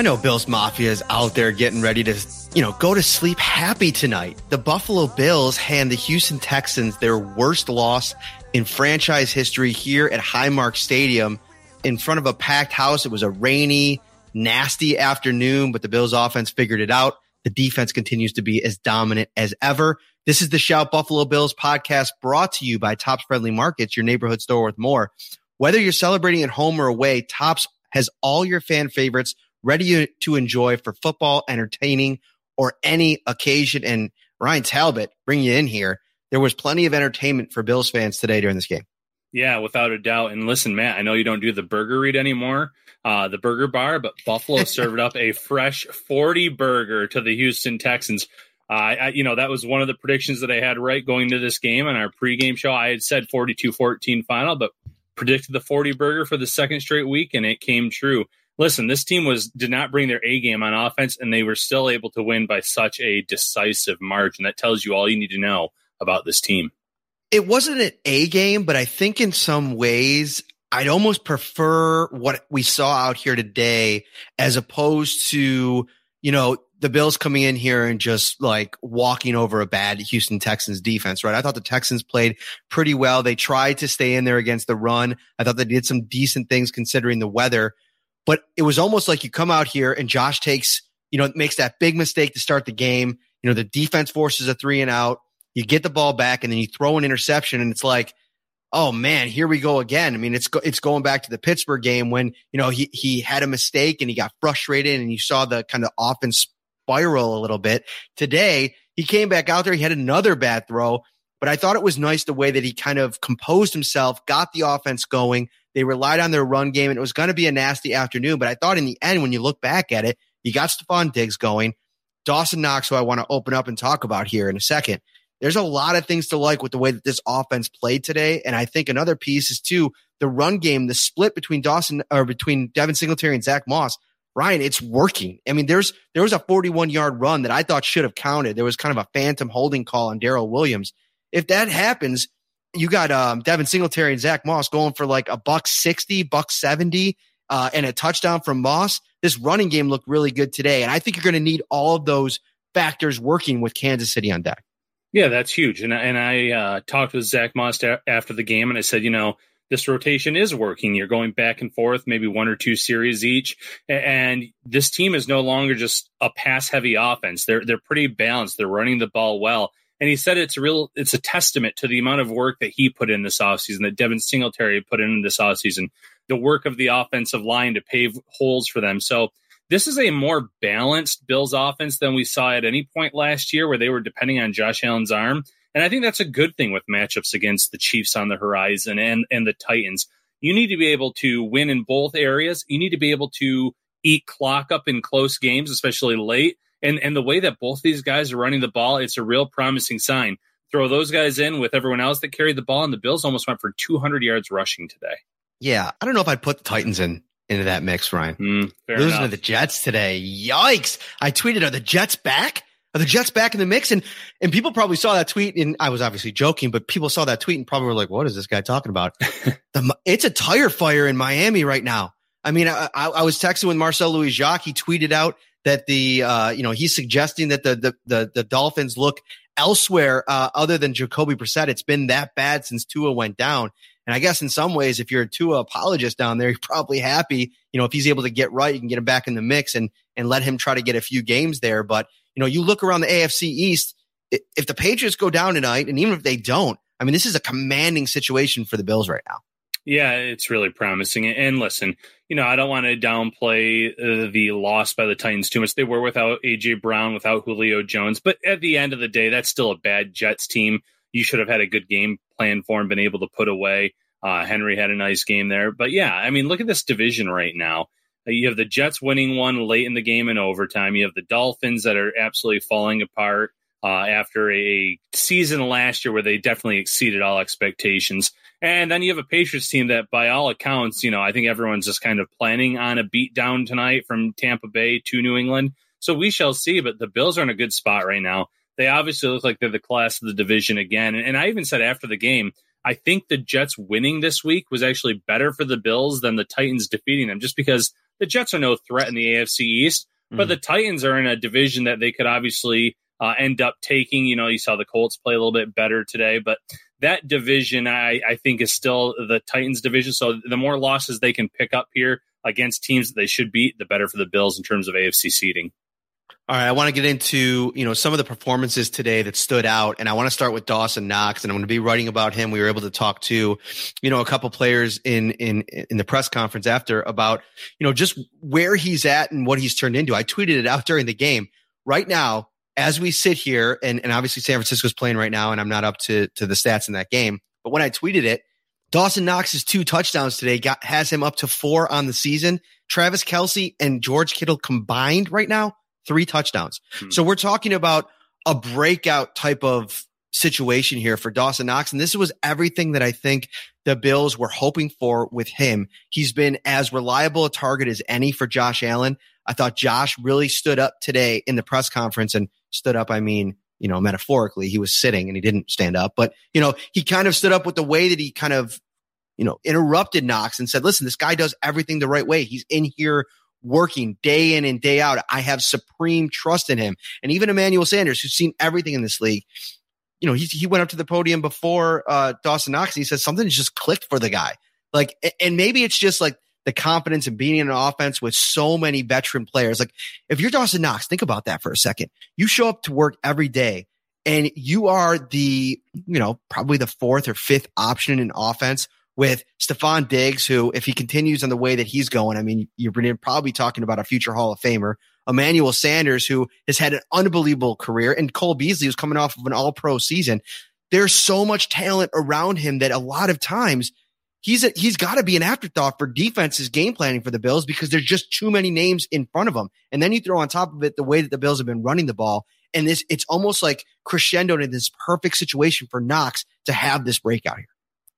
I know Bills Mafia is out there getting ready to, you know, go to sleep happy tonight. The Buffalo Bills hand the Houston Texans their worst loss in franchise history here at Highmark Stadium in front of a packed house. It was a rainy, nasty afternoon, but the Bills offense figured it out. The defense continues to be as dominant as ever. This is the Shout Buffalo Bills podcast brought to you by Tops Friendly Markets, your neighborhood store with more. Whether you're celebrating at home or away, Tops has all your fan favorites ready to enjoy for football, entertaining, or any occasion. And Ryan Talbot, bring you in here. There was plenty of entertainment for Bills fans today during this game. Yeah, without a doubt. And listen, Matt, I know you don't do the burger read anymore, uh, the burger bar, but Buffalo served up a fresh 40 burger to the Houston Texans. Uh, I, you know, that was one of the predictions that I had right going to this game on our pregame show. I had said 42 14 final, but predicted the 40 burger for the second straight week, and it came true listen, this team was did not bring their A game on offense, and they were still able to win by such a decisive margin. That tells you all you need to know about this team. It wasn't an A game, but I think in some ways I'd almost prefer what we saw out here today as opposed to, you know, the Bills coming in here and just like walking over a bad Houston Texans defense, right? I thought the Texans played pretty well. They tried to stay in there against the run. I thought they did some decent things considering the weather. But it was almost like you come out here and Josh takes, you know, makes that big mistake to start the game. You know, the defense forces a three and out. You get the ball back and then you throw an interception and it's like, oh man, here we go again. I mean, it's go, it's going back to the Pittsburgh game when, you know, he he had a mistake and he got frustrated and you saw the kind of offense spiral a little bit. Today, he came back out there, he had another bad throw, but I thought it was nice the way that he kind of composed himself, got the offense going, they relied on their run game and it was going to be a nasty afternoon. But I thought in the end, when you look back at it, you got Stefon Diggs going. Dawson Knox, who I want to open up and talk about here in a second. There's a lot of things to like with the way that this offense played today. And I think another piece is too the run game, the split between Dawson or between Devin Singletary and Zach Moss. Ryan, it's working. I mean, there's there was a 41 yard run that I thought should have counted. There was kind of a phantom holding call on Daryl Williams. If that happens, you got um, Devin Singletary and Zach Moss going for like a buck 60, buck 70, uh, and a touchdown from Moss. This running game looked really good today. And I think you're going to need all of those factors working with Kansas City on deck. Yeah, that's huge. And, and I uh, talked with Zach Moss after the game and I said, you know, this rotation is working. You're going back and forth, maybe one or two series each. And this team is no longer just a pass heavy offense. They're, they're pretty balanced. They're running the ball well. And he said it's a real, it's a testament to the amount of work that he put in this offseason, that Devin Singletary put in this offseason, the work of the offensive line to pave holes for them. So this is a more balanced Bills offense than we saw at any point last year where they were depending on Josh Allen's arm. And I think that's a good thing with matchups against the Chiefs on the horizon and, and the Titans. You need to be able to win in both areas. You need to be able to eat clock up in close games, especially late. And and the way that both these guys are running the ball, it's a real promising sign. Throw those guys in with everyone else that carried the ball, and the Bills almost went for 200 yards rushing today. Yeah, I don't know if I'd put the Titans in into that mix, Ryan. Mm, Losing enough. to the Jets today. Yikes. I tweeted, are the Jets back? Are the Jets back in the mix? And and people probably saw that tweet and I was obviously joking, but people saw that tweet and probably were like, what is this guy talking about? the, it's a tire fire in Miami right now. I mean, I, I, was texting with Marcel Louis Jacques. He tweeted out that the, uh, you know, he's suggesting that the, the, the, the Dolphins look elsewhere, uh, other than Jacoby Brissett. It's been that bad since Tua went down. And I guess in some ways, if you're a Tua apologist down there, you're probably happy. You know, if he's able to get right, you can get him back in the mix and, and let him try to get a few games there. But, you know, you look around the AFC East, if the Patriots go down tonight, and even if they don't, I mean, this is a commanding situation for the Bills right now. Yeah, it's really promising. And listen, you know, I don't want to downplay uh, the loss by the Titans too much. They were without AJ Brown, without Julio Jones, but at the end of the day, that's still a bad Jets team. You should have had a good game plan for him, been able to put away. Uh, Henry had a nice game there, but yeah, I mean, look at this division right now. Uh, you have the Jets winning one late in the game in overtime. You have the Dolphins that are absolutely falling apart uh, after a season last year where they definitely exceeded all expectations. And then you have a Patriots team that, by all accounts, you know, I think everyone's just kind of planning on a beat down tonight from Tampa Bay to New England. So we shall see. But the Bills are in a good spot right now. They obviously look like they're the class of the division again. And, and I even said after the game, I think the Jets winning this week was actually better for the Bills than the Titans defeating them, just because the Jets are no threat in the AFC East, but the Titans are in a division that they could obviously uh, end up taking. You know, you saw the Colts play a little bit better today, but that division, I, I think, is still the Titans division. So the more losses they can pick up here against teams that they should beat, the better for the Bills in terms of AFC seeding. All right, I want to get into you know some of the performances today that stood out, and I want to start with Dawson Knox, and I'm going to be writing about him. We were able to talk to, you know, a couple players in in in the press conference after about you know just where he's at and what he's turned into. I tweeted it out during the game. Right now, as we sit here, and and obviously San Francisco's playing right now, and I'm not up to to the stats in that game, but when I tweeted it, Dawson Knox's two touchdowns today got has him up to four on the season. Travis Kelce and George Kittle combined right now three touchdowns. Hmm. So we're talking about a breakout type of situation here for Dawson Knox. And this was everything that I think the Bills were hoping for with him. He's been as reliable a target as any for Josh Allen. I thought Josh really stood up today in the press conference and stood up. I mean, you know, metaphorically, he was sitting and he didn't stand up, but you know, he kind of stood up with the way that he kind of, you know, interrupted Knox and said, listen, this guy does everything the right way. He's in here working day in and day out. I have supreme trust in him. And even Emmanuel Sanders, who's seen everything in this league, you know, he, he went up to the podium before uh, Dawson Knox and he said something just clicked for the guy. Like, and maybe it's just like the confidence and being in an offense with so many veteran players. Like, if you're Dawson Knox, think about that for a second. You show up to work every day and you are the, you know, probably the fourth or fifth option in offense with Stefon Diggs, who, if he continues on the way that he's going, I mean, you're probably talking about a future Hall of Famer. Emmanuel Sanders, who has had an unbelievable career, and Cole Beasley, who's coming off of an all pro season. There's so much talent around him that a lot of times he's a, he's got to be an afterthought for defenses game planning for the Bills because there's just too many names in front of him. And then you throw on top of it the way that the Bills have been running the ball. And this, it's almost like crescendo in this perfect situation for Knox to have this breakout here.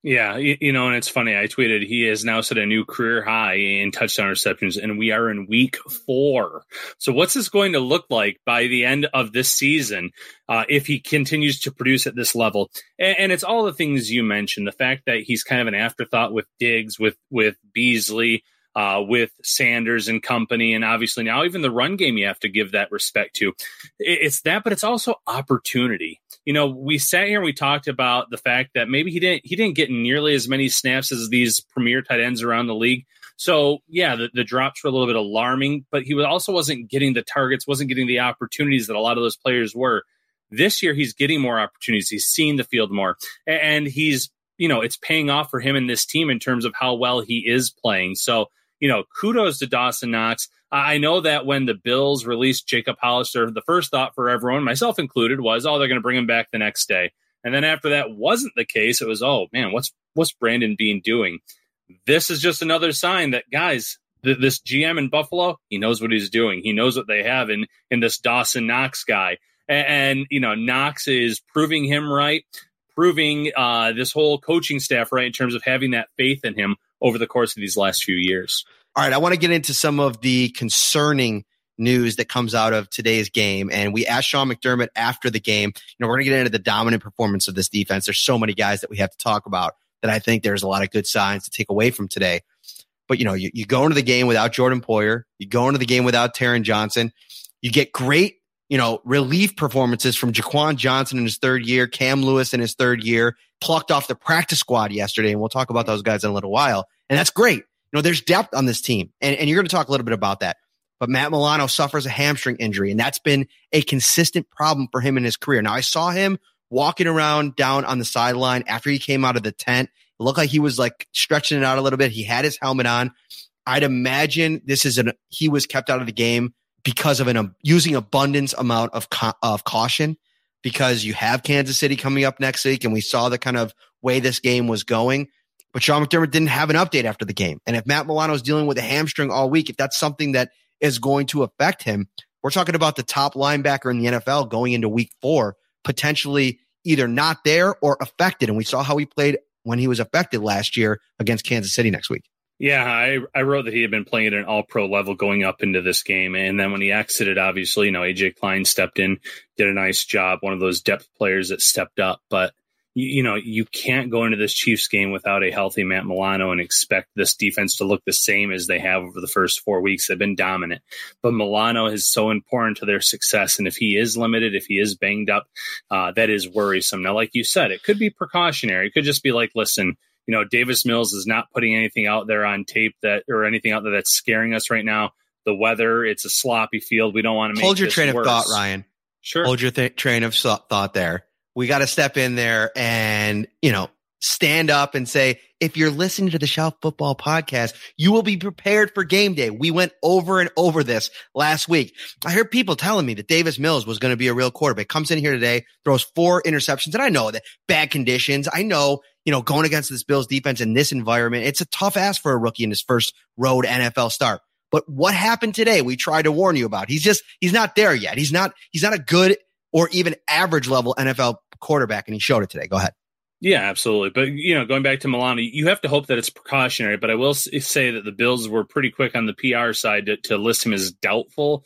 Yeah, you, you, know, and it's funny. I tweeted he has now set a new career high in touchdown receptions, and we are in week four. So, what's this going to look like by the end of this season uh, if he continues to produce at this level? And, and, it's all the things you mentioned. The fact that he's kind of an afterthought with Diggs, with with Beasley, uh, with Sanders and company, and obviously now even the run game you have to give that respect to. It's that, but it's also opportunity. You know, we sat here and we talked about the fact that maybe he didn't he didn't get nearly as many snaps as these premier tight ends around the league. So yeah, the, the drops were a little bit alarming, but he also wasn't getting the targets, wasn't getting the opportunities that a lot of those players were. This year, he's getting more opportunities. He's seeing the field more, and he's you know it's paying off for him and this team in terms of how well he is playing. So you know, kudos to Dawson Knox. I know that when the Bills released Jacob Hollister, the first thought for everyone, myself included, was, oh, they're going to bring him back the next day. And then after that wasn't the case, it was, oh man, what's what's Brandon Beane doing? This is just another sign that guys, th- this GM in Buffalo, he knows what he's doing. He knows what they have in in this Dawson Knox guy, and, and you know Knox is proving him right, proving uh, this whole coaching staff right in terms of having that faith in him over the course of these last few years. All right, I want to get into some of the concerning news that comes out of today's game. And we asked Sean McDermott after the game, you know, we're going to get into the dominant performance of this defense. There's so many guys that we have to talk about that I think there's a lot of good signs to take away from today. But, you know, you, you go into the game without Jordan Poyer, you go into the game without Taron Johnson, you get great, you know, relief performances from Jaquan Johnson in his third year, Cam Lewis in his third year, plucked off the practice squad yesterday. And we'll talk about those guys in a little while. And that's great. You know, there's depth on this team. And, and you're going to talk a little bit about that but Matt Milano suffers a hamstring injury, and that's been a consistent problem for him in his career. Now, I saw him walking around down on the sideline after he came out of the tent. It looked like he was like stretching it out a little bit. He had his helmet on. I'd imagine this is an he was kept out of the game because of an um, using abundance amount of of caution because you have Kansas City coming up next week, and we saw the kind of way this game was going. But Sean McDermott didn't have an update after the game, and if Matt Milano is dealing with a hamstring all week, if that's something that is going to affect him. We're talking about the top linebacker in the NFL going into week four, potentially either not there or affected. And we saw how he played when he was affected last year against Kansas City next week. Yeah, I, I wrote that he had been playing at an all pro level going up into this game. And then when he exited, obviously, you know, AJ Klein stepped in, did a nice job, one of those depth players that stepped up. But you, you, know, you can't go into this Chiefs game without a healthy Matt Milano and expect this defense to look the same as they have over the first four weeks. They've been dominant, but Milano is so important to their success. And if he is limited, if he is banged up, uh, that is worrisome. Now, like you said, it could be precautionary. It could just be like, listen, you know, Davis Mills is not putting anything out there on tape that or anything out there that's scaring us right now. The weather, it's a sloppy field. We don't want to hold your train worse. of thought, Ryan. Sure, hold your th- train of thought there we got to step in there and, you know, stand up and say, if you're listening to the Shout Football Podcast, you will be prepared for game day. We went over and over this last week. I heard people telling me that Davis Mills was going to be a real quarterback. Comes in here today, throws four interceptions. And I know that bad conditions. I know, you know, going against this Bills defense in this environment, it's a tough ask for a rookie in his first road NFL start. But what happened today? We tried to warn you about. He's just, he's not there yet. He's not, he's not a good or even average level NFL quarterback, and he showed it today. Go ahead. Yeah, absolutely. But you know, going back to Milano, you have to hope that it's precautionary. But I will say that the Bills were pretty quick on the PR side to, to list him as doubtful.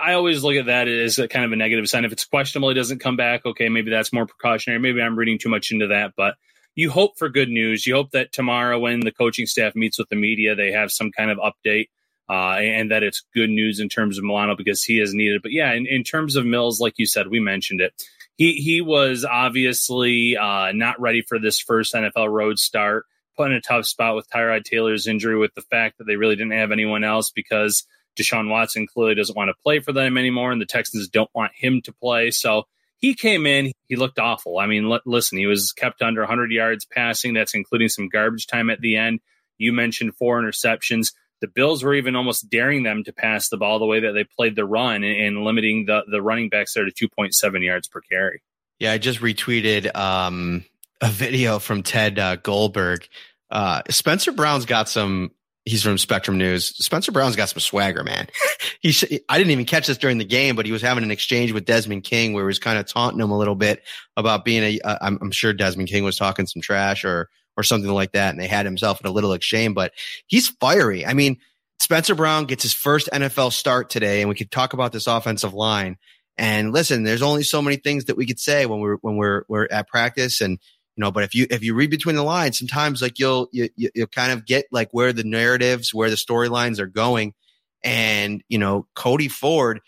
I always look at that as a kind of a negative sign. If it's questionable, he doesn't come back. Okay, maybe that's more precautionary. Maybe I'm reading too much into that, but you hope for good news. You hope that tomorrow, when the coaching staff meets with the media, they have some kind of update uh, and that it's good news in terms of Milano because he is needed. But yeah, in, in terms of Mills, like you said, we mentioned it. He he was obviously uh, not ready for this first NFL road start. Put in a tough spot with Tyrod Taylor's injury, with the fact that they really didn't have anyone else because Deshaun Watson clearly doesn't want to play for them anymore, and the Texans don't want him to play. So he came in, he looked awful. I mean, l- listen, he was kept under 100 yards passing. That's including some garbage time at the end. You mentioned four interceptions the Bills were even almost daring them to pass the ball the way that they played the run and, and limiting the, the running backs there to 2.7 yards per carry. Yeah, I just retweeted um, a video from Ted uh, Goldberg. Uh, Spencer Brown's got some. He's from Spectrum News. Spencer Brown's got some swagger, man. he, I didn't even catch this during the game, but he was having an exchange with Desmond King where he was kind of taunting him a little bit about being a. Uh, I'm, I'm sure Desmond King was talking some trash or or something like that. And they had himself in a little exchange, but he's fiery. I mean, Spencer Brown gets his first NFL start today, and we could talk about this offensive line. And listen, there's only so many things that we could say when we're when we're we're at practice, and you know. But if you if you read between the lines, sometimes like you'll you you'll kind of get like where the narratives, where the storylines are going, and you know, Cody Ford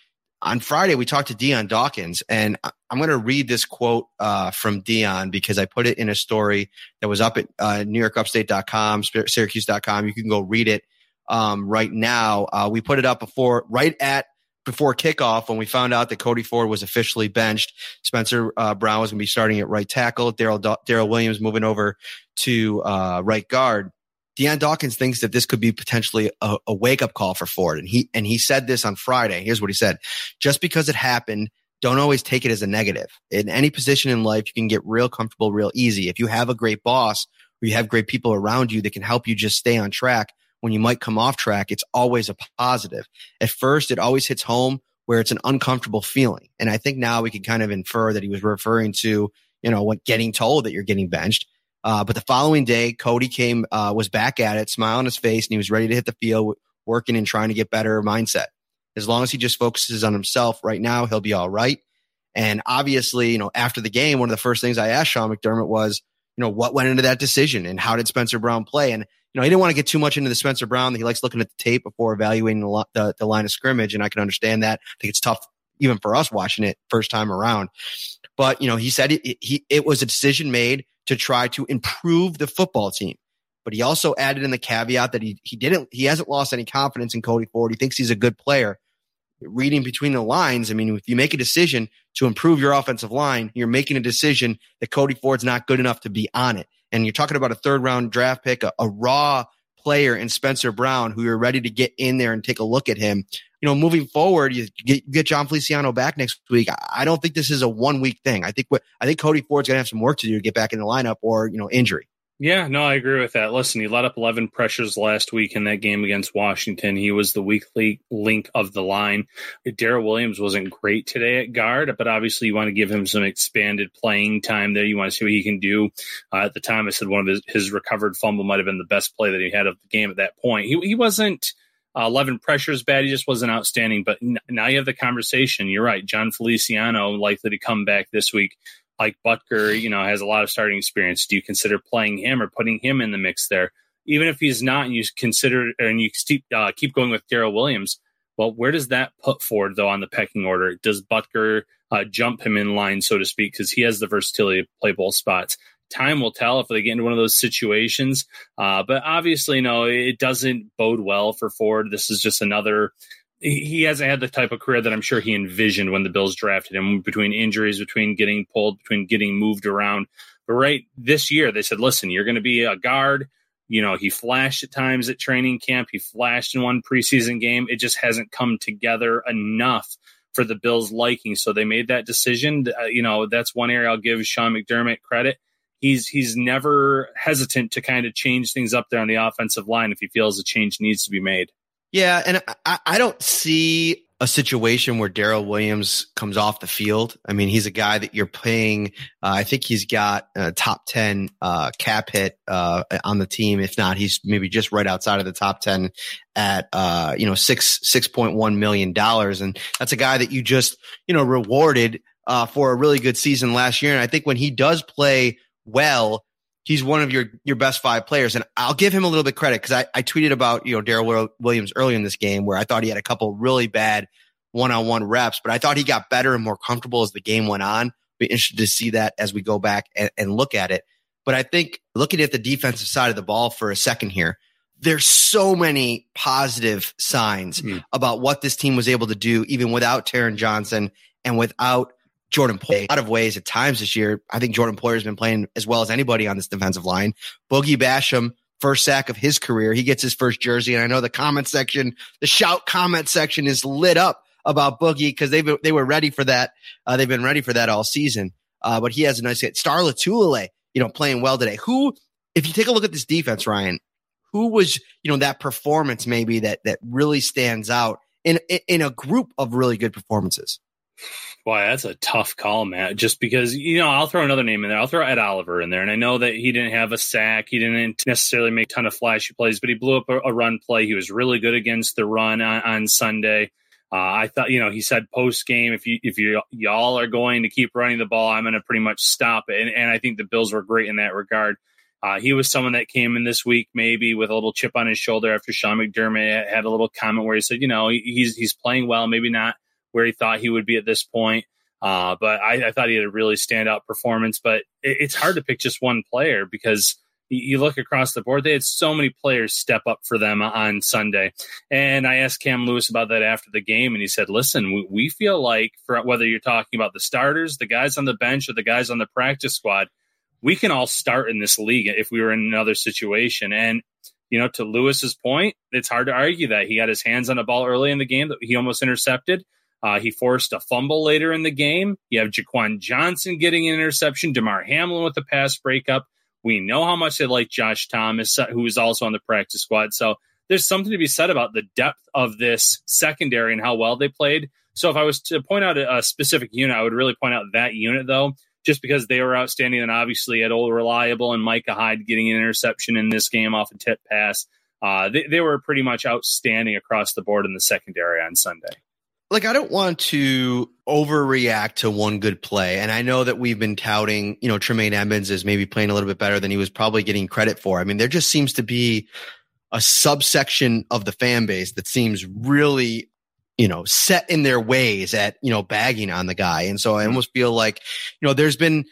on Friday, we talked to Dion Dawkins, and I'm going to read this quote uh, from Dion because I put it in a story that was up at uh, NewYorkUpstate.com, Syracuse.com. You can go read it um, right now. Uh, we put it up before, right at before kickoff when we found out that Cody Ford was officially benched. Spencer uh, Brown was going to be starting at right tackle. Daryl Daryl Williams moving over to uh, right guard. Dion Dawkins thinks that this could be potentially a, a wake up call for Ford. And he, and he said this on Friday. Here's what he said. Just because it happened, don't always take it as a negative. In any position in life, you can get real comfortable real easy. If you have a great boss or you have great people around you that can help you just stay on track when you might come off track, it's always a positive. At first, it always hits home where it's an uncomfortable feeling. And I think now we can kind of infer that he was referring to, you know, what getting told that you're getting benched Uh, but the following day, Cody came, uh, was back at it, smile on his face, and he was ready to hit the field, working and trying to get better mindset. As long as he just focuses on himself right now, he'll be all right. And obviously, you know, after the game, one of the first things I asked Sean McDermott was, you know, what went into that decision and how did Spencer Brown play? And, you know, he didn't want to get too much into the Spencer Brown. He likes looking at the tape before evaluating the, the, line of scrimmage. And I can understand that. I think it's tough even for us watching it first time around. But, you know, he said it, he, it was a decision made to try to improve the football team. But he also added in the caveat that he, he didn't, he hasn't lost any confidence in Cody Ford. He thinks he's a good player. Reading between the lines, I mean, if you make a decision to improve your offensive line, you're making a decision that Cody Ford's not good enough to be on it. And you're talking about a third round draft pick, a, a raw player in Spencer Brown who you're ready to get in there and take a look at him. You know, moving forward, you get, get Jon Feliciano back next week. I don't think this is a one week thing. I think what I think Cody Ford's going to have some work to do to get back in the lineup or, you know, injury. Yeah, no, I agree with that. Listen, he let up 11 pressures last week in that game against Washington. He was the weekly link of the line. Daryl Williams wasn't great today at guard, but obviously you want to give him some expanded playing time there. You want to see what he can do. Uh, at the time, I said one of his, his recovered fumble might have been the best play that he had of the game at that point. He, he wasn't. Uh, 11 pressures bad. He just wasn't outstanding. But n- now you have the conversation. You're right. Jon Feliciano likely to come back this week. Ike Boettger, you know, has a lot of starting experience. Do you consider playing him or putting him in the mix there? Even if he's not, and you consider and you keep uh, keep going with Daryl Williams. Well, where does that put Ford though on the pecking order? Does Boettger uh, jump him in line, so to speak, because he has the versatility to play both spots? Time will tell if they get into one of those situations. Uh, but obviously, no, it doesn't bode well for Ford. This is just another he hasn't had the type of career that I'm sure he envisioned when the Bills drafted him between injuries, between getting pulled, between getting moved around. But right this year, they said, listen, you're going to be a guard. You know, he flashed at times at training camp. He flashed in one preseason game. It just hasn't come together enough for the Bills' liking. So they made that decision. Uh, you know, that's one area I'll give Sean McDermott credit. He's he's never hesitant to kind of change things up there on the offensive line if he feels a change needs to be made. Yeah, and I, I don't see a situation where Daryl Williams comes off the field. I mean, he's a guy that you're paying. Uh, I think he's got a top 10 uh, cap hit uh, on the team. If not, he's maybe just right outside of the top 10 at, uh, you know, six, $6.1 million. And that's a guy that you just, you know, rewarded uh, for a really good season last year. And I think when he does play well, he's one of your your best five players. And I'll give him a little bit credit because I, I tweeted about you know Daryl Williams early in this game where I thought he had a couple really bad one on one reps, but I thought he got better and more comfortable as the game went on. Be interested to see that as we go back and, and look at it. But I think looking at the defensive side of the ball for a second here, there's so many positive signs mm. about what this team was able to do, even without Taron Johnson and without Jordan Poyer. A lot of ways at times this year, I think Jordan Poyer has been playing as well as anybody on this defensive line. Boogie Basham, first sack of his career. He gets his first jersey. And I know the comment section, the shout comment section is lit up about Boogie because they they were ready for that. Uh, they've been ready for that all season. Uh, but he has a nice hit. Star Lotulelei, you know, playing well today. Who, if you take a look at this defense, Ryan, who was, you know, that performance maybe that that really stands out in in a group of really good performances? Boy, that's a tough call, Matt. Just because you know, I'll throw another name in there. I'll throw Ed Oliver in there, and I know that he didn't have a sack, he didn't necessarily make a ton of flashy plays, but he blew up a, a run play. He was really good against the run on, on Sunday. Uh, I thought, you know, he said post game, if you if you y'all are going to keep running the ball, I'm going to pretty much stop it. And, and I think the Bills were great in that regard. Uh, he was someone that came in this week maybe with a little chip on his shoulder after Sean McDermott had a little comment where he said, you know, he's he's playing well, maybe not where he thought he would be at this point. Uh, but I, I, thought he had a really standout performance. But it, it's hard to pick just one player because you, look across the board, they had so many players step up for them on Sunday. And I asked Cam Lewis about that after the game, and he said, listen, we, we feel like for whether you're talking about the starters, the guys on the bench, or the guys on the practice squad, we can all start in this league if we were in another situation. And you know, to Lewis's point, it's hard to argue that he had his hands on a ball early in the game that he almost intercepted. Uh, he forced a fumble later in the game. You have Jaquan Johnson getting an interception, Damar Hamlin with a pass breakup. We know how much they like Josh Thomas, uh, who is also on the practice squad. So there's something to be said about the depth of this secondary and how well they played. So if I was to point out a, a specific unit, I would really point out that unit, though. just because they were outstanding. And obviously, at Old Reliable and Micah Hyde getting an interception in this game off a tip pass. Uh, they, they were pretty much outstanding across the board in the secondary on Sunday like I don't want to overreact to one good play. And I know that we've been touting, you know, Tremaine Edmunds is maybe playing a little bit better than he was probably getting credit for. I mean, there just seems to be a subsection of the fan base that seems really, you know, set in their ways at, you know, bagging on the guy. And so I mm-hmm. almost feel like, you know, there's been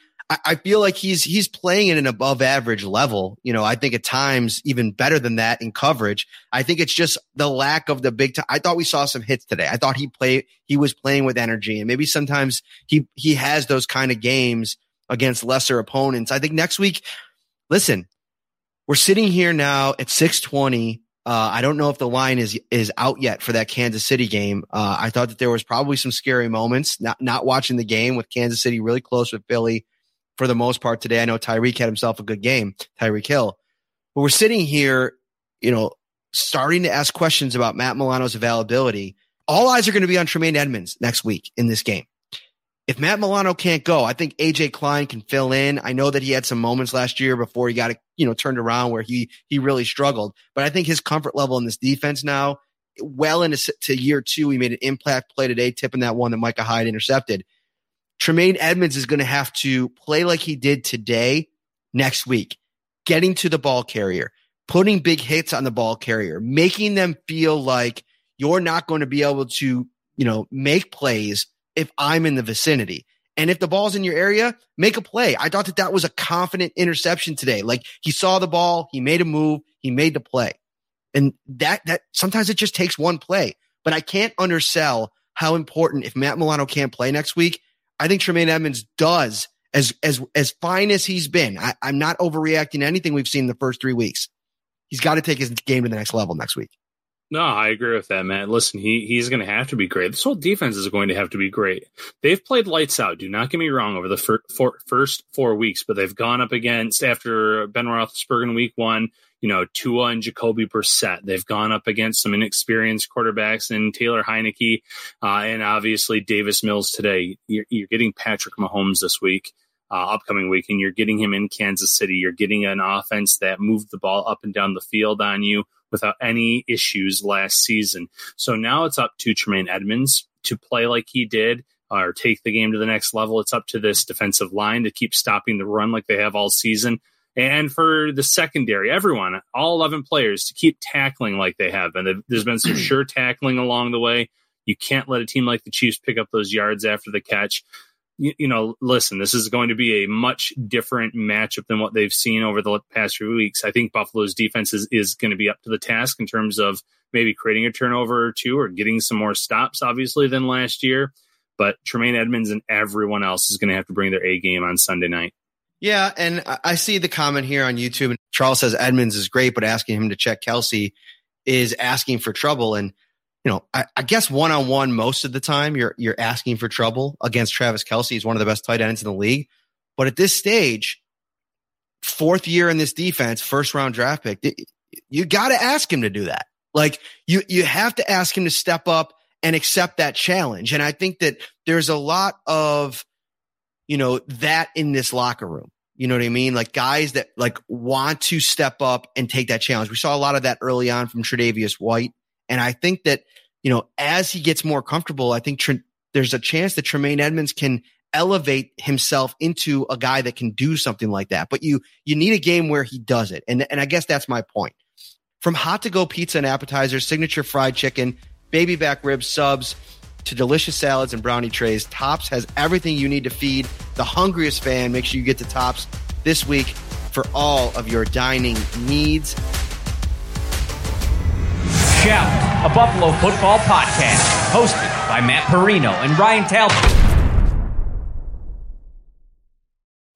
I, feel like he's he's playing at an above average level. You know, I think at times even better than that in coverage. I think it's just the lack of the big time. I thought we saw some hits today. I thought he played he was playing with energy, and maybe sometimes he he has those kind of games against lesser opponents. I think next week, listen, we're sitting here now at six twenty. Uh, I don't know if the line is is out yet for that Kansas City game. Uh, I thought that there was probably some scary moments. Not not watching the game with Kansas City really close with Philly for the most part today. I know Tyreek had himself a good game, Tyreek Hill. But we're sitting here, you know, starting to ask questions about Matt Milano's availability. All eyes are going to be on Tremaine Edmunds next week in this game. If Matt Milano can't go, I think AJ Klein can fill in. I know that he had some moments last year before he got, you know, turned around where he he really struggled. But I think his comfort level in this defense now, well into to year two, he made an impact play today, tipping that one that Micah Hyde intercepted. Tremaine Edmunds is going to have to play like he did today next week, getting to the ball carrier, putting big hits on the ball carrier, making them feel like you're not going to be able to, you know, make plays if I'm in the vicinity. And if the ball's in your area, make a play. I thought that that was a confident interception today. Like he saw the ball, he made a move, he made the play. And that, that sometimes it just takes one play, but I can't undersell how important if Matt Milano can't play next week, I think Tremaine Edmunds does as as as fine as he's been. I, am not overreacting to anything we've seen the first three weeks. He's got to take his game to the next level next week. No, I agree with that, man. Listen, he he's going to have to be great. This whole defense is going to have to be great. They've played lights out. Do not get me wrong over the fir- for, first four weeks, but they've gone up against after Ben Roethlisberger in week one you know, Tua and Jacoby Brissett. They've gone up against some inexperienced quarterbacks and Taylor Heinicke, uh, and obviously Davis Mills today. You're, you're getting Patrick Mahomes this week. Uh, upcoming week, and you're getting him in Kansas City. You're getting an offense that moved the ball up and down the field on you without any issues last season. So now it's up to Tremaine Edmunds to play like he did or take the game to the next level. It's up to this defensive line to keep stopping the run like they have all season and for the secondary, everyone, all 11 players to keep tackling like they have been. There's been some sure tackling along the way. You can't let a team like the Chiefs pick up those yards after the catch. You, you, know, listen, this is going to be a much different matchup than what they've seen over the past few weeks. I think Buffalo's defense is, is going to be up to the task in terms of maybe creating a turnover or two or getting some more stops, obviously, than last year. But Tremaine Edmunds and everyone else is going to have to bring their A game on Sunday night. Yeah, and I see the comment here on YouTube. Charles says Edmunds is great, but asking him to check Kelce is asking for trouble. And you know, I, I guess one on one most of the time you're you're asking for trouble against Travis Kelce. He's one of the best tight ends in the league. But at this stage, fourth year in this defense, first round draft pick, you got to ask him to do that. Like you you have to ask him to step up and accept that challenge. And I think that there's a lot of you know, that in this locker room. You know what I mean? Like guys that like want to step up and take that challenge. We saw a lot of that early on from Tre'Davious White. And I think that, you know, as he gets more comfortable, I think Tre- there's a chance that Tremaine Edmunds can elevate himself into a guy that can do something like that. But you, you need a game where he does it. And, and I guess that's my point. From hot to go pizza and appetizers, signature fried chicken, baby back ribs, subs, to delicious salads and brownie trays. Tops has everything you need to feed the hungriest fan. Make sure you get to Tops this week for all of your dining needs. Shout, a Buffalo football podcast, hosted by Matt Parrino and Ryan Talbot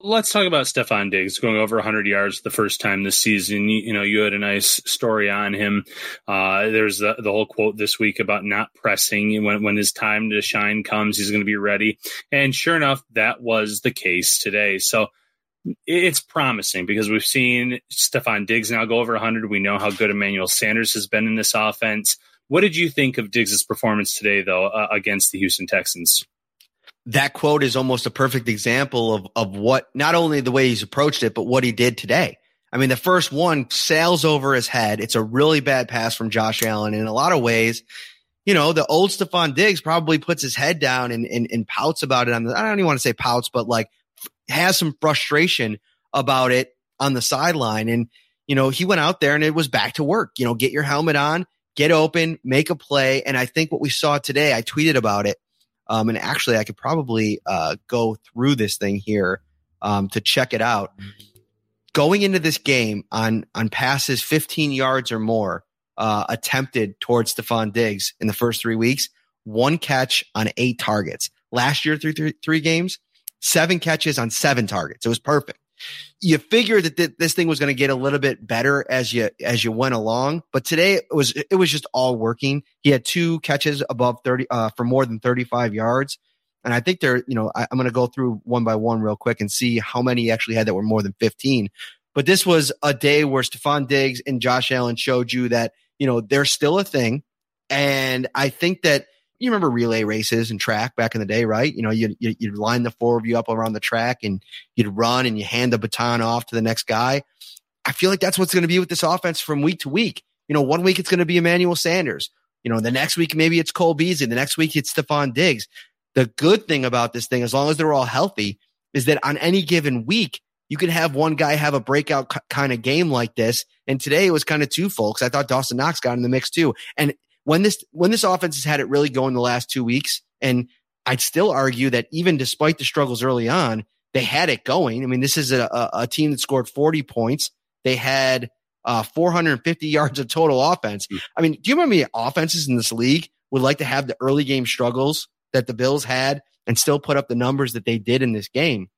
let's talk about Stefon Diggs going over 100 yards the first time this season. You, you know, you had a nice story on him. Uh, there's the, the whole quote this week about not pressing. When, when his time to shine comes, he's going to be ready. And sure enough, that was the case today. So it's promising because we've seen Stefon Diggs now go over 100. We know how good Emmanuel Sanders has been in this offense. What did you think of Diggs' performance today, though, uh, against the Houston Texans? That quote is almost a perfect example of, of what, not only the way he's approached it, but what he did today. I mean, the first one sails over his head. It's a really bad pass from Josh Allen. In a lot of ways, you know, the old Stefon Diggs probably puts his head down and, and, and pouts about it on the, I don't even want to say pouts, but like has some frustration about it on the sideline. And, you know, he went out there and it was back to work, you know, get your helmet on, get open, make a play. And I think what we saw today, I tweeted about it um, and actually, I could probably uh, go through this thing here um, to check it out. Going into this game on on passes 15 yards or more uh, attempted towards Stefon Diggs in the first three weeks, one catch on eight targets. Last year, through three, three games, seven catches on seven targets. It was perfect you figured that th- this thing was going to get a little bit better as you as you went along but today it was it was just all working. He had two catches above 30 uh, for more than 35 yards and i think they're you know I, am going to go through one by one real quick and see how many he actually had that were more than 15 but this was a day where Stefon Diggs and Josh Allen showed you that you know they're still a thing and i think that you remember relay races and track back in the day, right? You know, you'd, you'd line the four of you up around the track and you'd run and you hand the baton off to the next guy. I feel like that's what's going to be with this offense from week to week. You know, one week it's going to be Emmanuel Sanders. You know, the next week maybe it's Cole Beasley. The next week it's Stefon Diggs. The good thing about this thing, as long as they're all healthy, is that on any given week, you can have one guy have a breakout kind of game like this. And today it was kind of two folks. I thought Dawson Knox got in the mix too. And when this when this offense has had it really going the last two weeks, and I'd still argue that even despite the struggles early on, they had it going. I mean, this is a, a, a team that scored 40 points. They had uh, 450 yards of total offense. Mm. I mean, do you remember the offenses in this league would like to have the early game struggles that the Bills had and still put up the numbers that they did in this game?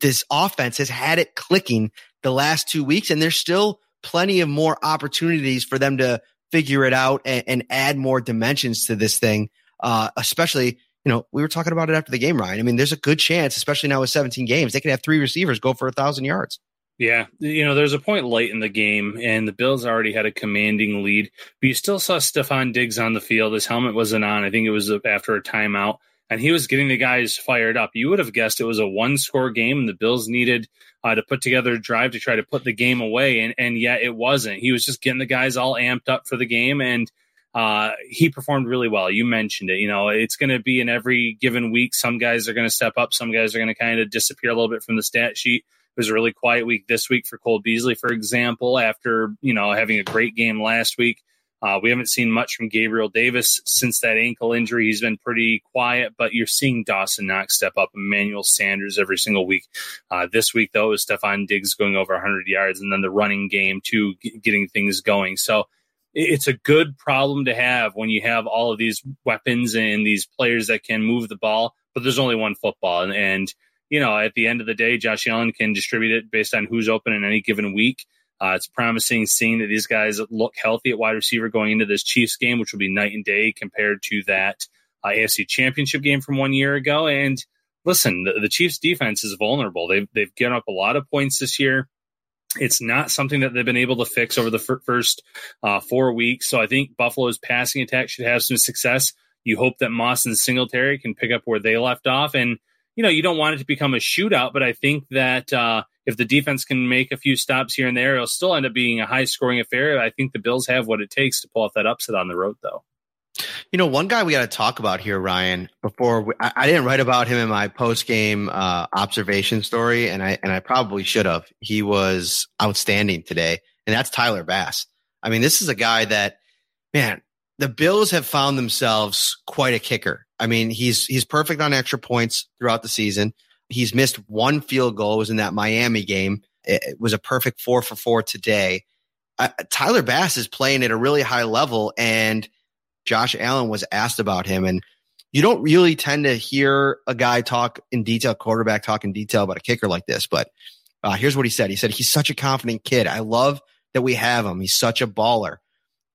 This offense has had it clicking the last two weeks, and there's still plenty of more opportunities for them to figure it out and, and add more dimensions to this thing. Uh, especially, you know, we were talking about it after the game, Ryan. I mean, there's a good chance, especially now with 17 games, they could have three receivers go for a thousand yards. Yeah, you know, there's a point late in the game, and the Bills already had a commanding lead, but you still saw Stefon Diggs on the field. His helmet wasn't on. I think it was after a timeout, and he was getting the guys fired up. You would have guessed it was a one score game, and the Bills needed uh, to put together a drive to try to put the game away, and and yet it wasn't. He was just getting the guys all amped up for the game, and uh, he performed really well. You mentioned it. You know, it's going to be in every given week. Some guys are going to step up. Some guys are going to kind of disappear a little bit from the stat sheet. It was a really quiet week this week for Cole Beasley, for example, after you know having a great game last week. Uh, we haven't seen much from Gabriel Davis since that ankle injury. He's been pretty quiet, but you're seeing Dawson Knox step up, Emmanuel Sanders every single week. Uh, this week, though, is Stefon Diggs going over 100 yards, and then the running game too, getting things going. So it's a good problem to have when you have all of these weapons and these players that can move the ball, but there's only one football. And, and you know, at the end of the day, Josh Allen can distribute it based on who's open in any given week. Uh, it's promising seeing that these guys look healthy at wide receiver going into this Chiefs game, which will be night and day compared to that uh, AFC Championship game from one year ago. And listen, the, the Chiefs defense is vulnerable. They've they've given up a lot of points this year. It's not something that they've been able to fix over the first uh, four weeks. So I think Buffalo's passing attack should have some success. You hope that Moss and Singletary can pick up where they left off. And, you know, you don't want it to become a shootout, but I think that uh, if the defense can make a few stops here and there, it'll still end up being a high scoring affair. I think the Bills have what it takes to pull off that upset on the road, though. You know, one guy we got to talk about here, Ryan. Before we, I, I, didn't write about him in my post game uh, observation story, and I and I probably should have. He was outstanding today, and that's Tyler Bass. I mean, this is a guy that, man, the Bills have found themselves quite a kicker. I mean, he's he's perfect on extra points throughout the season. He's missed one field goal. It was in that Miami game. It, was a perfect four for four today. Uh, Tyler Bass is playing at a really high level, and Josh Allen was asked about him. And you don't really tend to hear a guy talk in detail, quarterback talk in detail about a kicker like this. But uh, here's what he said. He said, he's such a confident kid. I love that we have him. He's such a baller.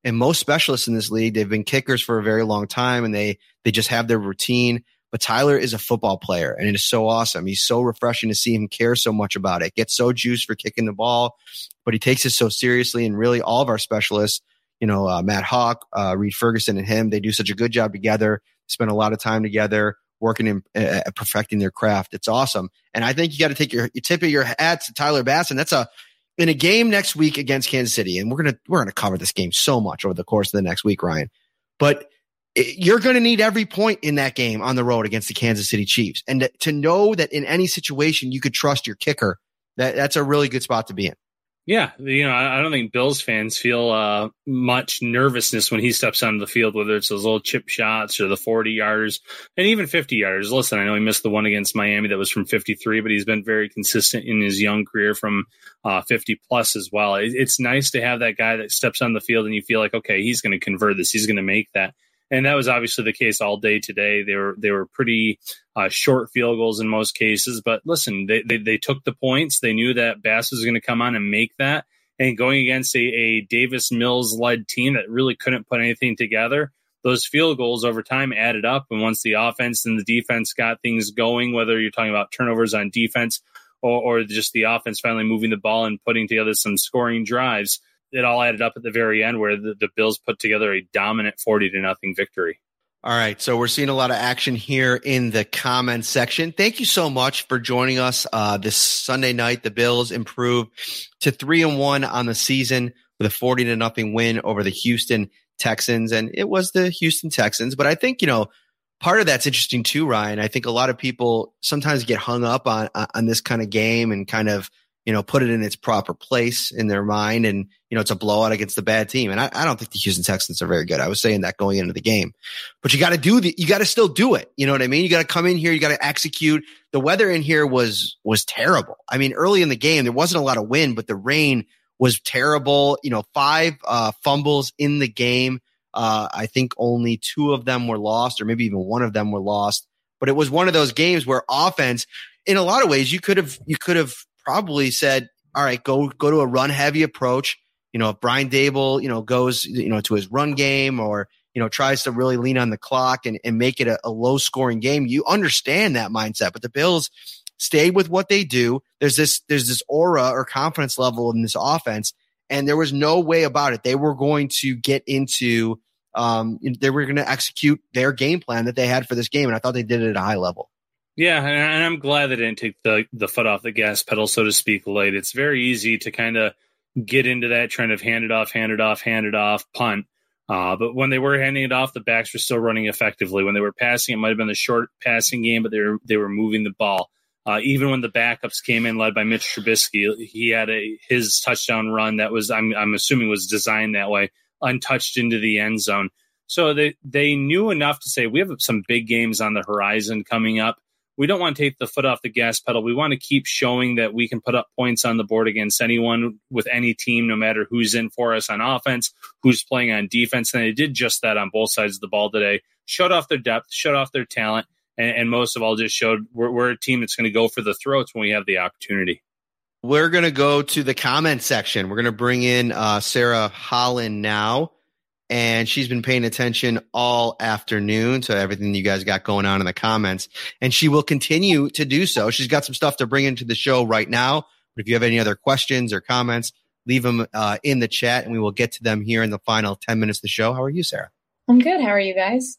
And most specialists in this league, they've been kickers for a very long time and they, they just have their routine. But Tyler is a football player and it is so awesome. He's so refreshing to see him care so much about it. Gets so juiced for kicking the ball, but he takes it so seriously. And really all of our specialists, you know, uh, Matt Haack, uh, Reid Ferguson and him, they do such a good job together, spend a lot of time together, working and uh, perfecting their craft. It's awesome. And I think you got to take your, you tip of your hat to Tyler Bass. And that's a, in a game next week against Kansas City. And we're going to, we're going to cover this game so much over the course of the next week, Ryan. But you're going to need every point in that game on the road against the Kansas City Chiefs. And to know that in any situation you could trust your kicker, that, that's a really good spot to be in. Yeah, you know, I don't think Bills fans feel uh, much nervousness when he steps onto the field, whether it's those little chip shots or the 40 yarders and even 50 yarders. Listen, I know he missed the one against Miami that was from 53, but he's been very consistent in his young career from uh, 50 plus as well. It's nice to have that guy that steps on the field and you feel like, okay, he's going to convert this, he's going to make that and that was obviously the case all day today. They were they were pretty uh, short field goals in most cases, but listen, they, they, they took the points. They knew that Bass was going to come on and make that, and going against a, a Davis Mills led team that really couldn't put anything together. Those field goals over time added up, and once the offense and the defense got things going, whether you're talking about turnovers on defense or, or just the offense finally moving the ball and putting together some scoring drives it all added up at the very end where the, the Bills put together a dominant 40 to nothing victory. All right. So we're seeing a lot of action here in the comment section. Thank you so much for joining us. Uh, this Sunday night, the Bills improved to three and one on the season with a 40 to nothing win over the Houston Texans. And it was the Houston Texans, but I think, you know, part of that's interesting too, Ryan. I think a lot of people sometimes get hung up on, on this kind of game and kind of, you know, put it in its proper place in their mind. And, you know, it's a blowout against the bad team. And I, I don't think the Houston Texans are very good. I was saying that going into the game, but you got to do the, you got to still do it. You know what I mean? You got to come in here. You got to execute. The weather in here was, was terrible. I mean, early in the game, there wasn't a lot of wind, but the rain was terrible. You know, five, uh, fumbles in the game. Uh, I think only two of them were lost or maybe even one of them were lost, but it was one of those games where offense, in a lot of ways, you could have, you could have probably said, all right, go, go to a run heavy approach. You know, if Brian Daboll, you know, goes, you know, to his run game or, you know, tries to really lean on the clock and, and make it a, a low scoring game, you understand that mindset. But the Bills stayed with what they do. There's this, there's this aura or confidence level in this offense. And there was no way about it. They were going to get into, um, they were going to execute their game plan that they had for this game. And I thought they did it at a high level. Yeah, and I'm glad they didn't take the the foot off the gas pedal, so to speak, late. It's very easy to kind of get into that trend of hand it off, hand it off, hand it off, punt. Uh, but when they were handing it off, the backs were still running effectively. When they were passing, it might have been the short passing game, but they were they were moving the ball. Uh, even when the backups came in, led by Mitch Trubisky, he had a his touchdown run that was I'm I'm assuming was designed that way, untouched into the end zone. So they they knew enough to say we have some big games on the horizon coming up we don't want to take the foot off the gas pedal. We want to keep showing that we can put up points on the board against anyone with any team, no matter who's in for us on offense, who's playing on defense. And they did just that on both sides of the ball today. Shut off their depth, shut off their talent, and, and most of all, just showed we're, we're a team that's going to go for the throats when we have the opportunity. We're going to go to the comment section. We're going to bring in uh, Sarah Holland now and she's been paying attention all afternoon to everything you guys got going on in the comments. And she will continue to do so. She's got some stuff to bring into the show right now. But if you have any other questions or comments, leave them uh, in the chat and we will get to them here in the final 10 minutes of the show. How are you, Sarah? I'm good. How are you guys?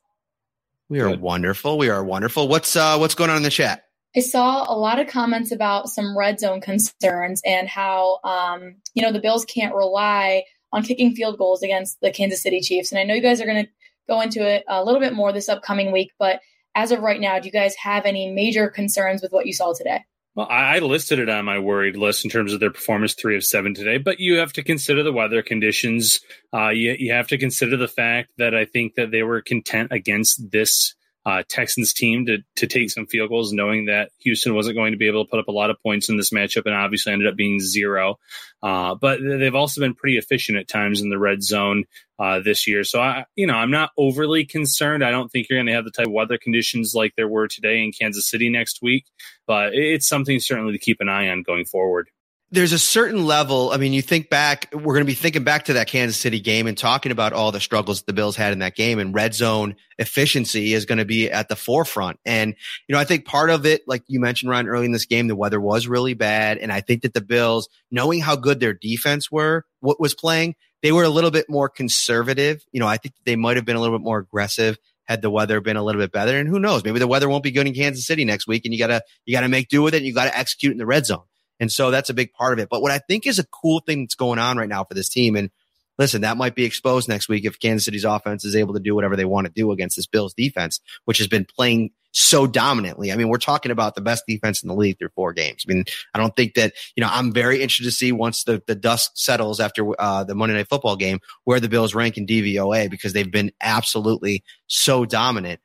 We are good. wonderful. We are wonderful. What's uh, what's going on in the chat? I saw a lot of comments about some red zone concerns and how um, you know the Bills can't rely on kicking field goals against the Kansas City Chiefs. And I know you guys are going to go into it a little bit more this upcoming week, but as of right now, do you guys have any major concerns with what you saw today? Well, I listed it on my worried list in terms of their performance, three of seven today. But you have to consider the weather conditions. Uh, you, you have to consider the fact that I think that they were content against this uh, Texans team to to take some field goals, knowing that Houston wasn't going to be able to put up a lot of points in this matchup, and obviously ended up being zero. Uh, but they've also been pretty efficient at times in the red zone uh, this year. So I, you know, I'm not overly concerned. I don't think you're going to have the type of weather conditions like there were today in Kansas City next week, but it's something certainly to keep an eye on going forward there's a certain level. I mean, you think back, we're going to be thinking back to that Kansas City game and talking about all the struggles the Bills had in that game and red zone efficiency is going to be at the forefront. And, you know, I think part of it, like you mentioned, Ryan, early in this game, the weather was really bad. And I think that the Bills, knowing how good their defense were, what was playing, they were a little bit more conservative. You know, I think they might have been a little bit more aggressive had the weather been a little bit better. And who knows, maybe the weather won't be good in Kansas City next week and you gotta, you gotta make do with it. You gotta execute in the red zone. And so that's a big part of it. But what I think is a cool thing that's going on right now for this team and listen, that might be exposed next week if Kansas City's offense is able to do whatever they want to do against this Bills defense, which has been playing so dominantly. I mean, we're talking about the best defense in the league through four games. I mean, I don't think that, you know, I'm very interested to see once the, the dust settles after uh, the Monday night football game where the Bills rank in DVOA because they've been absolutely so dominant.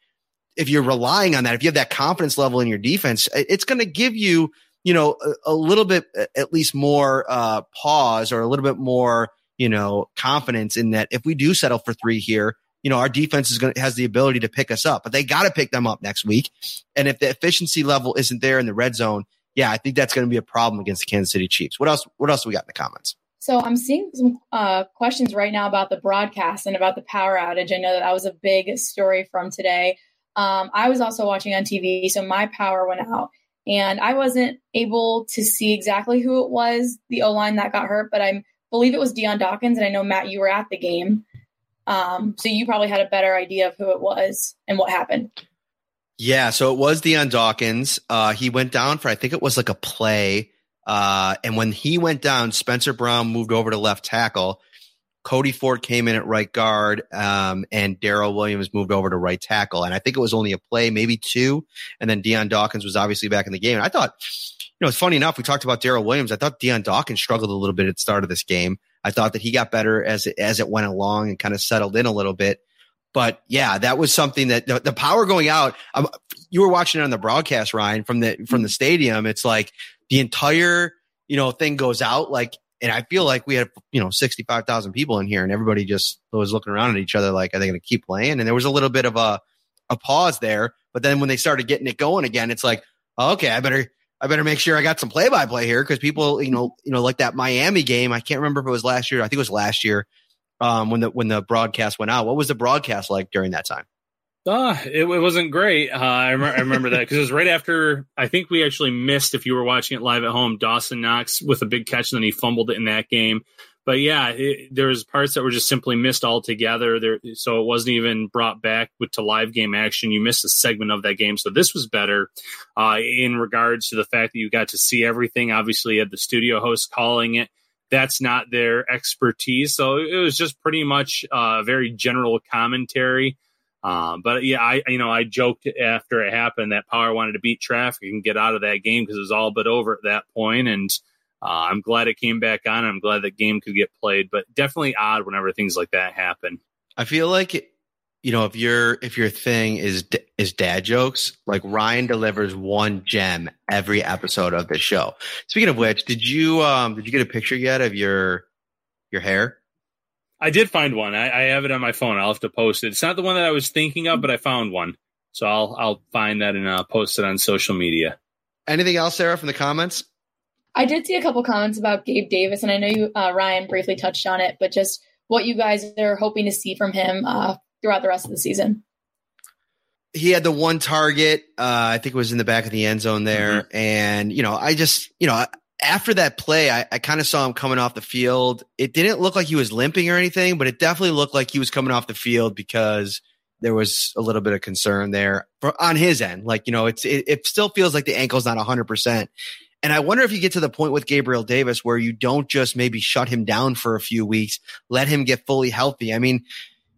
If you're relying on that, if you have that confidence level in your defense, it's going to give you, you know, a, a little bit at least more uh, pause or a little bit more, you know, confidence in that if we do settle for three here, you know, our defense is going has the ability to pick us up, but they got to pick them up next week. And if the efficiency level isn't there in the red zone, yeah, I think that's going to be a problem against the Kansas City Chiefs. What else? What else we got in the comments? So I'm seeing some uh, questions right now about the broadcast and about the power outage. I know that that was a big story from today. Um, I was also watching on TV, so my power went out, and I wasn't able to see exactly who it was, the O line that got hurt, but I believe it was Dion Dawkins, and I know Matt, you were at the game. Um, so you probably had a better idea of who it was and what happened. Yeah, so it was Dion Dawkins. Uh, he went down for I think it was like a play. Uh, and when he went down, Spencer Brown moved over to left tackle. Cody Ford came in at right guard, um, and Daryl Williams moved over to right tackle. And I think it was only a play, maybe two. And then Dion Dawkins was obviously back in the game. And I thought, you know, it's funny enough. We talked about Daryl Williams. I thought Dion Dawkins struggled a little bit at the start of this game. I thought that he got better as it, as it went along and kind of settled in a little bit. But yeah, that was something that the, the power going out. Um, you were watching it on the broadcast, Ryan, from the from the stadium. It's like the entire you know thing goes out. Like, and I feel like we had you know sixty five thousand people in here, and everybody just was looking around at each other like, are they going to keep playing? And there was a little bit of a a pause there. But then when they started getting it going again, it's like, oh, okay, I better I better make sure I got some play by play here because people, you know, you know, like that Miami game. I can't remember if it was last year. I think it was last year um, when the when the broadcast went out. What was the broadcast like during that time? Uh, it, it wasn't great. Uh, I, I remember that because it was right after I think we actually missed. If you were watching it live at home, Dawson Knox with a big catch, and then he fumbled it in that game but yeah, it, there was parts that were just simply missed altogether. There, so it wasn't even brought back with to live game action. You missed a segment of that game, so this was better uh, in regards to the fact that you got to see everything. Obviously, you had the studio host calling it. That's not their expertise, so it was just pretty much a uh, very general commentary. Uh, but yeah, I you know I joked after it happened that Power wanted to beat traffic and get out of that game because it was all but over at that point, and uh, I'm glad it came back on. I'm glad that game could get played, but definitely odd whenever things like that happen. I feel like you know if your if your thing is is dad jokes, like Ryan delivers one gem every episode of this show. Speaking of which, did you um did you get a picture yet of your your hair? I did find one. I, I have it on my phone. I'll have to post it. It's not the one that I was thinking of, but I found one. So I'll I'll find that and I'll post it on social media. Anything else, Sarah, from the comments? I did see a couple comments about Gabe Davis, and I know you, uh, Ryan, briefly touched on it, but just what you guys are hoping to see from him uh, throughout the rest of the season. He had the one target, uh, I think it was in the back of the end zone there. Mm-hmm. And, you know, I just, you know, after that play, I, I kind of saw him coming off the field. It didn't look like he was limping or anything, but it definitely looked like he was coming off the field because there was a little bit of concern there for, on his end. Like, you know, it's, it, it still feels like the ankle's not 100%. And I wonder if you get to the point with Gabriel Davis where you don't just maybe shut him down for a few weeks, let him get fully healthy. I mean,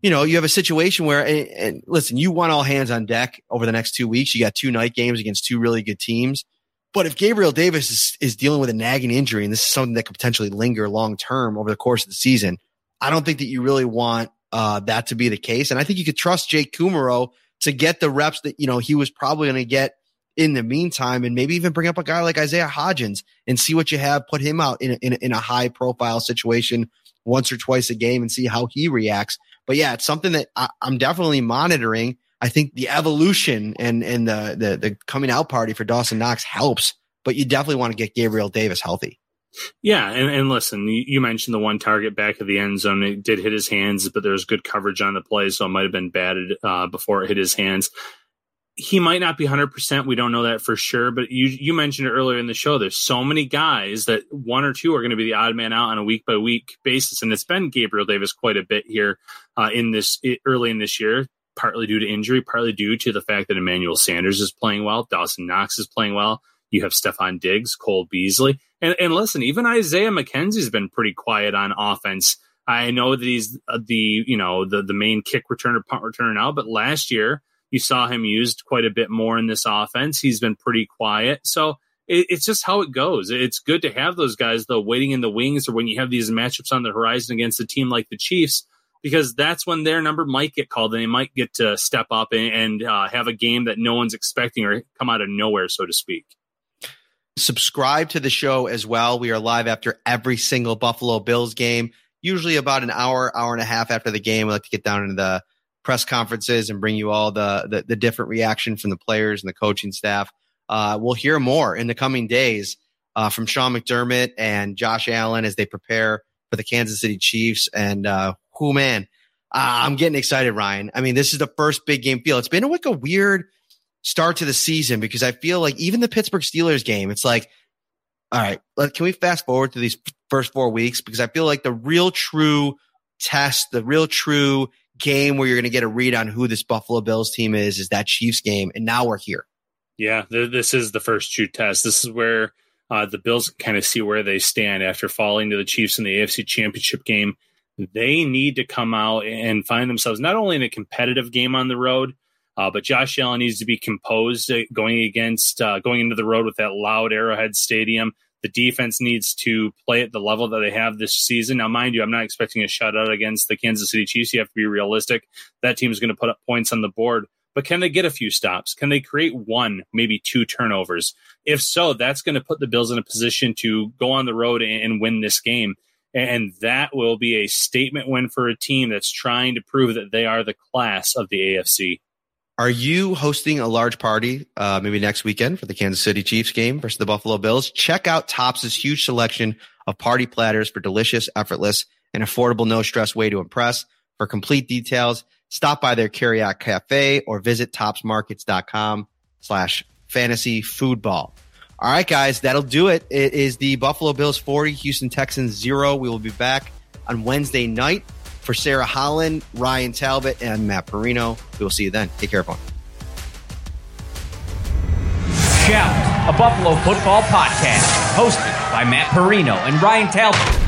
you know, you have a situation where, and, and listen, you want all hands on deck over the next two weeks. You got two night games against two really good teams. But if Gabriel Davis is, is dealing with a nagging injury, and this is something that could potentially linger long term over the course of the season, I don't think that you really want uh, that to be the case. And I think you could trust Jake Kumerow to get the reps that, you know, he was probably going to get in the meantime, and maybe even bring up a guy like Isaiah Hodgins and see what you have, put him out in a, in a, in a high profile situation once or twice a game and see how he reacts. But yeah, it's something that I, I'm definitely monitoring. I think the evolution and and the, the the coming out party for Dawson Knox helps, but you definitely want to get Gabriel Davis healthy. Yeah, and, and listen, you mentioned the one target back of the end zone. It did hit his hands, but there was good coverage on the play, so it might have been batted uh, before it hit his hands he might not be 100%. We don't know that for sure. But you, you mentioned it earlier in the show. There's so many guys that one or two are going to be the odd man out on a week by week basis. And it's been Gabriel Davis quite a bit here uh, in this early in this year. Partly due to injury, partly due to the fact that Emmanuel Sanders is playing well, Dawson Knox is playing well. You have Stefon Diggs, Cole Beasley. And, and listen, even Isaiah McKenzie's been pretty quiet on offense. I know that he's uh, the, you know, the, the main kick returner, punt returner now, but last year you saw him used quite a bit more in this offense. He's been pretty quiet. So it, it's just how it goes. It's good to have those guys though waiting in the wings or when you have these matchups on the horizon against a team like the Chiefs because that's when their number might get called and they might get to step up and, and uh, have a game that no one's expecting or come out of nowhere, so to speak. Subscribe to the show as well. We are live after every single Buffalo Bills game, usually about an hour, hour and a half after the game. We like to get down into the press conferences and bring you all the the, the different reaction from the players and the coaching staff. Uh, we'll hear more in the coming days uh, from Sean McDermott and Josh Allen as they prepare for the Kansas City Chiefs. And uh, who man, uh, I'm getting excited, Ryan. I mean, this is the first big game feel. It's been like a weird start to the season because I feel like even the Pittsburgh Steelers game, it's like, all right, can we fast forward to these first four weeks? Because I feel like the real true test, the real true game where you're going to get a read on who this Buffalo Bills team is, is that Chiefs game. And now we're here. Yeah, this is the first true test. This is where uh, the Bills kind of see where they stand after falling to the Chiefs in the AFC Championship game. They need to come out and find themselves not only in a competitive game on the road, uh, but Josh Allen needs to be composed uh, going against uh, going into the road with that loud Arrowhead Stadium. The defense needs to play at the level that they have this season. Now, mind you, I'm not expecting a shutout against the Kansas City Chiefs. You have to be realistic. That team is going to put up points on the board, but can they get a few stops? Can they create one, maybe two turnovers? If so, that's going to put the Bills in a position to go on the road and win this game. And that will be a statement win for a team that's trying to prove that they are the class of the AFC. Are you hosting a large party uh, maybe next weekend for the Kansas City Chiefs game versus the Buffalo Bills? Check out Tops' huge selection of party platters for delicious, effortless, and affordable, no stress way to impress. For complete details, stop by their carryout cafe or visit topsmarkets.com slash fantasy foodball. All right, guys, that'll do it. It is the Buffalo Bills 40, Houston Texans 0. We will be back on Wednesday night. For Sarah Holland, Ryan Talbot, and Matt Parrino. we will see you then. Take care, everyone. Shout, a Buffalo football podcast, hosted by Matt Parrino and Ryan Talbot.